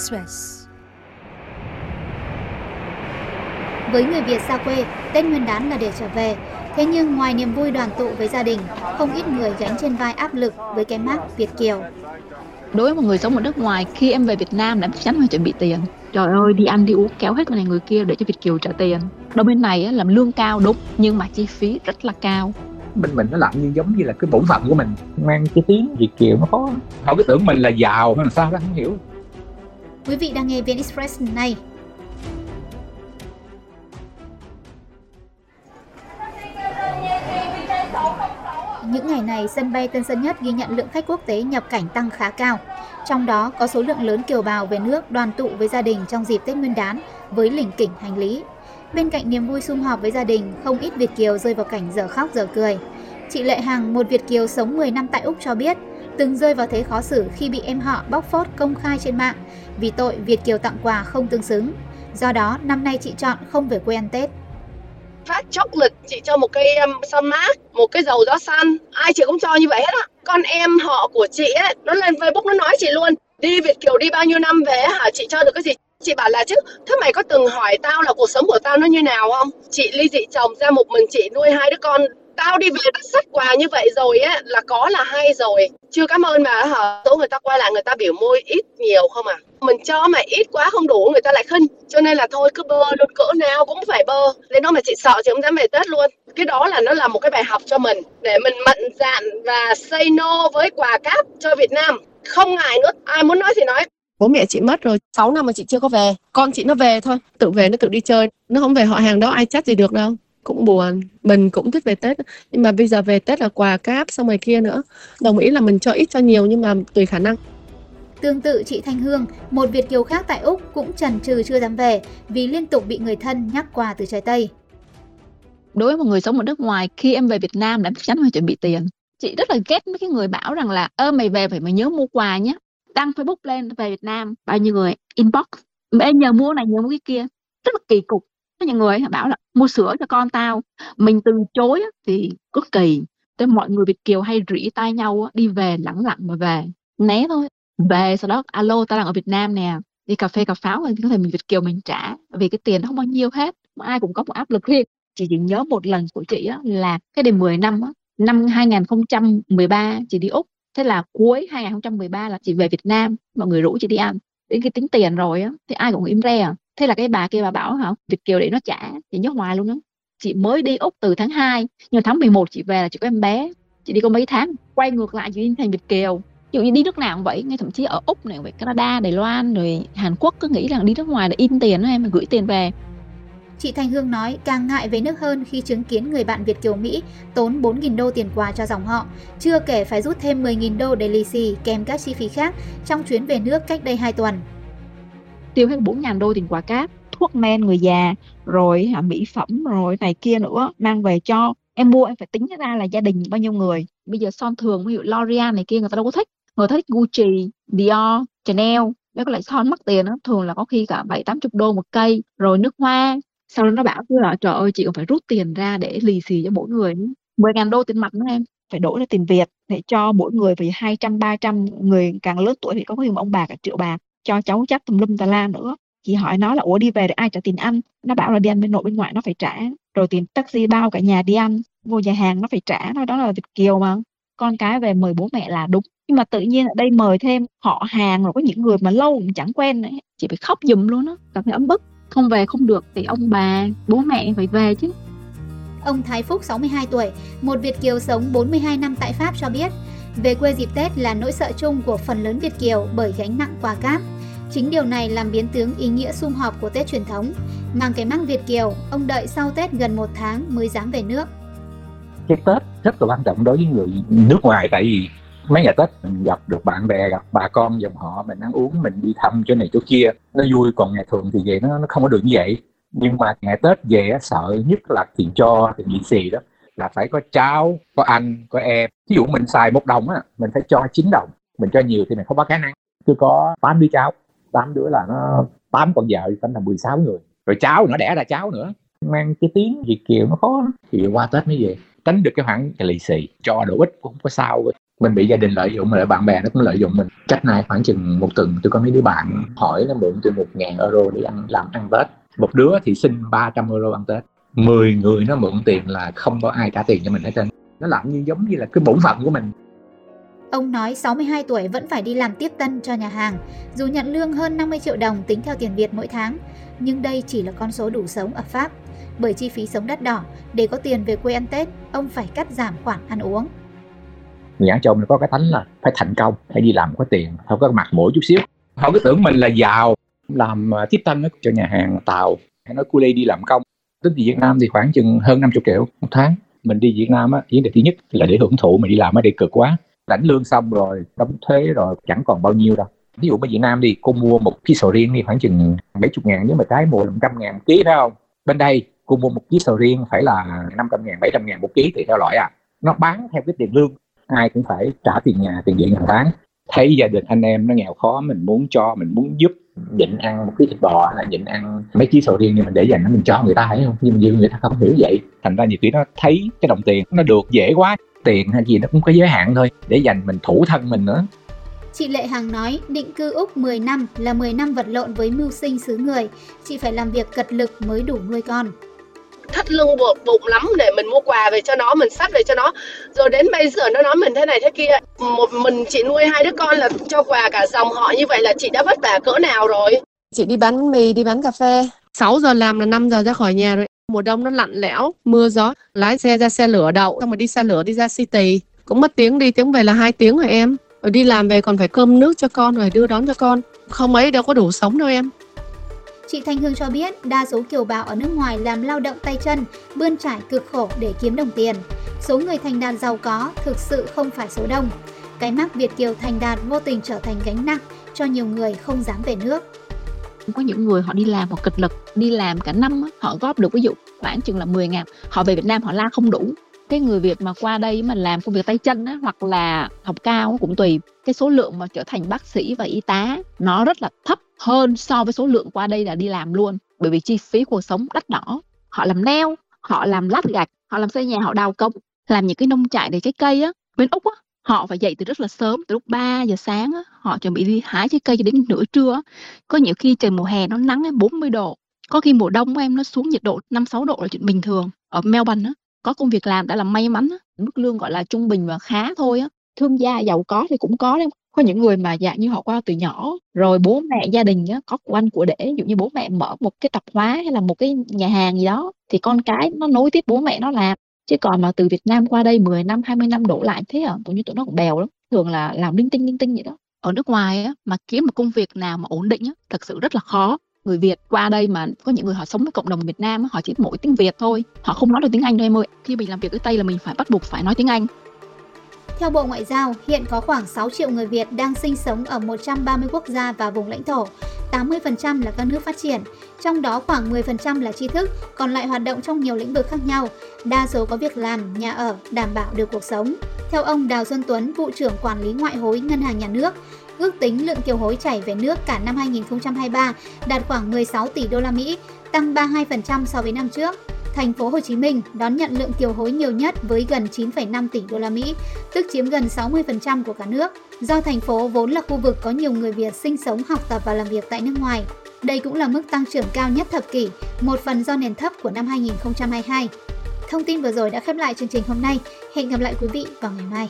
Express. Với người Việt xa quê, Tết Nguyên đán là để trở về. Thế nhưng ngoài niềm vui đoàn tụ với gia đình, không ít người gánh trên vai áp lực với cái mác Việt Kiều. đối với một người sống ở nước ngoài khi em về Việt Nam đã chắc chắn phải chuẩn bị tiền trời ơi đi ăn đi uống kéo hết người này người kia để cho Việt kiều trả tiền ở bên này á, làm lương cao đúng nhưng mà chi phí rất là cao bên mình nó làm như giống như là cái bổn phận của mình mang cái tiếng Việt kiều nó khó họ cứ tưởng mình là giàu hay là sao đó không hiểu Quý vị đang nghe VN Express này. Những ngày này, sân bay Tân Sơn Nhất ghi nhận lượng khách quốc tế nhập cảnh tăng khá cao. Trong đó có số lượng lớn kiều bào về nước đoàn tụ với gia đình trong dịp Tết Nguyên đán với lỉnh kỉnh hành lý. Bên cạnh niềm vui sum họp với gia đình, không ít Việt kiều rơi vào cảnh giờ khóc giờ cười. Chị Lệ Hằng, một Việt kiều sống 10 năm tại Úc cho biết, từng rơi vào thế khó xử khi bị em họ bóc phốt công khai trên mạng vì tội Việt kiều tặng quà không tương xứng. Do đó, năm nay chị chọn không về quê ăn Tết. phát chocolate chị cho một cây um, son mát một cái dầu gió săn, ai chị cũng cho như vậy hết á. Con em họ của chị ấy nó lên facebook nó nói chị luôn đi việt kiều đi bao nhiêu năm về hả? Chị cho được cái gì? Chị bảo là chứ thế mày có từng hỏi tao là cuộc sống của tao nó như nào không? Chị ly dị chồng ra một mình chị nuôi hai đứa con tao đi về đã sách quà như vậy rồi á, là có là hay rồi. Chưa cảm ơn mà hả? Số người ta quay lại người ta biểu môi ít nhiều không à? Mình cho mà ít quá không đủ, người ta lại khinh. Cho nên là thôi, cứ bơ luôn, cỡ nào cũng phải bơ. Đến đó mà chị sợ chị không dám về tết luôn. Cái đó là nó là một cái bài học cho mình. Để mình mạnh dạn và say no với quà cáp cho Việt Nam. Không ngại nữa. Ai muốn nói thì nói. Bố mẹ chị mất rồi. 6 năm mà chị chưa có về. Con chị nó về thôi. Tự về nó tự đi chơi. Nó không về họ hàng đó, ai chắc gì được đâu cũng buồn. Mình cũng thích về tết. Nhưng mà bây giờ về tết là quà cáp xong rồi kia nữa. Đồng ý là mình cho ít cho nhiều nhưng mà tùy khả năng. Tương tự chị Thanh Hương, một Việt kiều khác tại Úc cũng chần chừ chưa dám về vì liên tục bị người thân nhắc quà từ trái Tây. đối với một người sống ở nước ngoài khi em về Việt Nam đã chắc chắn phải chuẩn bị tiền. Chị rất là ghét mấy cái người bảo rằng là ơ mày về phải mày nhớ mua quà nhé đăng Facebook lên về Việt Nam bao nhiêu người? Inbox. Em nhờ mua này nhờ mua cái kia. Rất là kỳ cục những người bảo là mua sữa cho con tao. Mình từ chối thì cực kỳ. Tới mọi người Việt kiều hay rỉ tay nhau đi về lẳng lặng mà về. Né thôi. Về sau đó alo tao đang ở Việt Nam nè. Đi cà phê cà pháo thì có thể mình Việt kiều mình trả. Vì cái tiền nó không bao nhiêu hết. Ai cũng có một áp lực riêng. Chị chỉ nhớ một lần của chị á, là cái đề 10 năm á, năm 2013 chị đi Úc. Thế là cuối 2013 là chị về Việt Nam. Mọi người rủ chị đi ăn. Đến cái tính tiền rồi á thì ai cũng im re à thế là cái bà kia bà bảo hả? Việt kiều để nó trả chị nhớ hoài luôn đó chị mới đi Úc từ tháng 2 nhưng tháng 11 chị về là chị có em bé. Chị đi có mấy tháng quay ngược lại chị đi thành Việt kiều. Ví dụ như đi nước nào cũng vậy ngay thậm chí ở Úc này vậy Canada Đài Loan rồi Hàn Quốc cứ nghĩ rằng đi nước ngoài là in tiền đó em gửi tiền về. Chị Thanh Hương nói càng ngại về nước hơn khi chứng kiến người bạn Việt kiều Mỹ tốn 4.000 đô tiền quà cho dòng họ, chưa kể phải rút thêm 10.000 đô để lì xì kèm các chi phí khác trong chuyến về nước cách đây 2 tuần tiêu hết 4 ngàn đô tiền quà cáp thuốc men người già rồi hả, mỹ phẩm rồi này kia nữa mang về cho. Em mua em phải tính ra là gia đình bao nhiêu người. Bây giờ son thường ví dụ L'Oreal này kia người ta đâu có thích. Người ta thích Gucci Dior Chanel mấy cái loại son mắc tiền đó thường là có khi cả bảy tám chục đô một cây. Rồi nước hoa sau đó nó bảo cứ là trời ơi chị còn phải rút tiền ra để lì xì cho mỗi người nữa 10 ngàn đô tiền mặt nữa em. Phải đổi ra tiền Việt để cho mỗi người vì 200 300 người càng lớn tuổi thì có khi mà ông bà cả triệu bạc cho cháu chắc tùm lum tà la nữa. Chị hỏi nó là ủa đi về để ai trả tiền ăn? Nó bảo là đi ăn bên nội bên ngoại nó phải trả. Rồi tiền taxi bao cả nhà đi ăn. Vô nhà hàng nó phải trả thôi đó là Việt kiều mà. Con cái về mời bố mẹ là đúng. Nhưng mà tự nhiên ở đây mời thêm họ hàng rồi có những người mà lâu cũng chẳng quen ấy. chị phải khóc giùm luôn á. Cảm thấy ấm bức. Không về không được thì ông bà bố mẹ phải về chứ. Ông Thái Phúc 62 tuổi, một Việt kiều sống 42 năm tại Pháp cho biết, về quê dịp Tết là nỗi sợ chung của phần lớn Việt kiều bởi gánh nặng quà cáp. Chính điều này làm biến tướng ý nghĩa sum họp của Tết truyền thống. Mang cái mang Việt kiều, ông đợi sau Tết gần một tháng mới dám về nước. cái tết rất là quan trọng đối với người nước ngoài tại vì mấy ngày tết mình gặp được bạn bè gặp bà con dòng họ mình ăn uống mình đi thăm chỗ này chỗ kia nó vui còn ngày thường thì vậy nó nó không có được như vậy nhưng mà ngày tết về sợ nhất là tiền cho tiền lì xì đó là phải có cháu có anh có em. Ví dụ mình xài một đồng á, mình phải cho chín đồng, mình cho nhiều thì mình không có khả năng. Tôi có 8 đứa cháu 8 đứa là nó 8 con vợ tính là 16 người. Rồi cháu nó đẻ ra cháu nữa. Mang cái tiếng Việt kiều nó khó lắm. thì qua tết mới về, tránh được cái khoản cái lì xì. Cho đủ ít cũng không có sao. Mình bị gia đình lợi dụng rồi bạn bè nó cũng lợi dụng mình. Cách này khoảng chừng một tuần, tôi có mấy đứa bạn hỏi nó mượn tôi một ngàn euro để ăn, làm ăn tết. Một đứa thì xin 300 euro ăn tết. 10 người nó mượn tiền là không có ai trả tiền cho mình hết trơn nó làm như giống như là cái bổn phận của mình Ông nói 62 tuổi vẫn phải đi làm tiếp tân cho nhà hàng, dù nhận lương hơn 50 triệu đồng tính theo tiền Việt mỗi tháng. Nhưng đây chỉ là con số đủ sống ở Pháp. Bởi chi phí sống đắt đỏ, để có tiền về quê ăn Tết, ông phải cắt giảm khoản ăn uống. Người Ăn Châu có cái thánh là phải thành công, phải đi làm có tiền, không có mặt mũi chút xíu. Họ cứ tưởng mình là giàu, làm uh, tiếp tân cho nhà hàng Tàu, hay nói cu đi làm công. Tính về Việt Nam thì khoảng chừng hơn 50 triệu một tháng. Mình đi Việt Nam á, vấn đề thứ nhất là để hưởng thụ, mình đi làm ở đây cực quá. Lãnh lương xong rồi đóng thuế rồi chẳng còn bao nhiêu đâu. Ví dụ bên Việt Nam thì cô mua một ký sầu riêng đi khoảng chừng 70 ngàn nếu mà trái mùa là 100 ngàn một ký phải không? Bên đây cô mua một ký sầu riêng phải là 500 ngàn 700 ngàn một ký tùy theo loại à nó bán theo cái tiền lương ai cũng phải trả tiền nhà tiền điện hàng tháng. Thấy gia đình anh em nó nghèo khó mình muốn cho mình muốn giúp nhịn ăn một cái thịt bò hay là nhịn ăn mấy ký sầu riêng nhưng mình để dành nó mình cho người ta thấy không nhưng mà người ta không hiểu vậy thành ra nhiều khi nó thấy cái đồng tiền nó được dễ quá tiền hay gì nó cũng có giới hạn thôi, để dành mình thủ thân mình nữa Chị Lệ Hằng nói, định cư Úc 10 năm là 10 năm vật lộn với mưu sinh xứ người. Chị phải làm việc cật lực mới đủ nuôi con. Thắt lưng buộc bụng lắm để mình mua quà về cho nó, mình sắp về cho nó. Rồi đến bây giờ nó nói mình thế này thế kia. Một mình chị nuôi hai đứa con là cho quà cả dòng họ như vậy là chị đã vất vả cỡ nào rồi. Chị đi bán mì, đi bán cà phê. 6 giờ làm là 5 giờ ra khỏi nhà rồi. Mùa đông nó lạnh lẽo, mưa gió, lái xe ra xe lửa đậu, xong rồi đi xe lửa đi ra city. Cũng mất tiếng đi, tiếng về là hai tiếng rồi em. Rồi đi làm về còn phải cơm nước cho con rồi đưa đón cho con. Không ấy đâu có đủ sống đâu em. Chị Thanh Hương cho biết đa số kiều bào ở nước ngoài làm lao động tay chân, bươn trải cực khổ để kiếm đồng tiền. Số người thành đạt giàu có thực sự không phải số đông. Cái mắc Việt Kiều thành đạt vô tình trở thành gánh nặng cho nhiều người không dám về nước có những người họ đi làm họ cực lực đi làm cả năm họ góp được ví dụ khoảng chừng là 10 ngàn họ về Việt Nam họ la không đủ cái người Việt mà qua đây mà làm công việc tay chân á, hoặc là học cao cũng tùy cái số lượng mà trở thành bác sĩ và y tá nó rất là thấp hơn so với số lượng qua đây là đi làm luôn. Bởi vì chi phí cuộc sống đắt đỏ. Họ làm neo họ làm lát gạch họ làm xây nhà họ đào công làm những cái nông trại để trái cây á. Bên úc á họ phải dậy từ rất là sớm từ lúc 3 giờ sáng á, họ chuẩn bị đi hái trái cây cho đến nửa trưa có nhiều khi trời mùa hè nó nắng ấy, 40 độ có khi mùa đông em nó xuống nhiệt độ 5 6 độ là chuyện bình thường. Ở Melbourne á có công việc làm đã là may mắn á, mức lương gọi là trung bình và khá thôi á. Thương gia giàu có thì cũng có đấy có những người mà dạng như họ qua từ nhỏ rồi bố mẹ gia đình á, có của anh của để ví dụ như bố mẹ mở một cái tạp hóa hay là một cái nhà hàng gì đó thì con cái nó nối tiếp bố mẹ nó làm. Chứ còn mà từ Việt Nam qua đây 10 năm 20 năm đổ lại thế à tụi như tụi nó cũng bèo lắm thường là làm linh tinh linh tinh vậy đó. Ở nước ngoài á mà kiếm một công việc nào mà ổn định á thật sự rất là khó. Người Việt qua đây mà có những người họ sống với cộng đồng Việt Nam họ chỉ mỗi tiếng Việt thôi họ không nói được tiếng Anh đâu em ơi. Khi mình làm việc ở Tây là mình phải bắt buộc phải nói tiếng Anh theo Bộ Ngoại giao, hiện có khoảng 6 triệu người Việt đang sinh sống ở 130 quốc gia và vùng lãnh thổ, 80% là các nước phát triển, trong đó khoảng 10% là tri thức, còn lại hoạt động trong nhiều lĩnh vực khác nhau, đa số có việc làm, nhà ở, đảm bảo được cuộc sống. Theo ông Đào Xuân Tuấn, vụ trưởng quản lý ngoại hối Ngân hàng Nhà nước, ước tính lượng kiều hối chảy về nước cả năm 2023 đạt khoảng 16 tỷ đô la Mỹ, tăng 32% so với năm trước. Thành phố Hồ Chí Minh đón nhận lượng kiều hối nhiều nhất với gần 9,5 tỷ đô la Mỹ, tức chiếm gần 60% của cả nước. Do thành phố vốn là khu vực có nhiều người Việt sinh sống, học tập và làm việc tại nước ngoài. Đây cũng là mức tăng trưởng cao nhất thập kỷ, một phần do nền thấp của năm 2022. Thông tin vừa rồi đã khép lại chương trình hôm nay. Hẹn gặp lại quý vị vào ngày mai.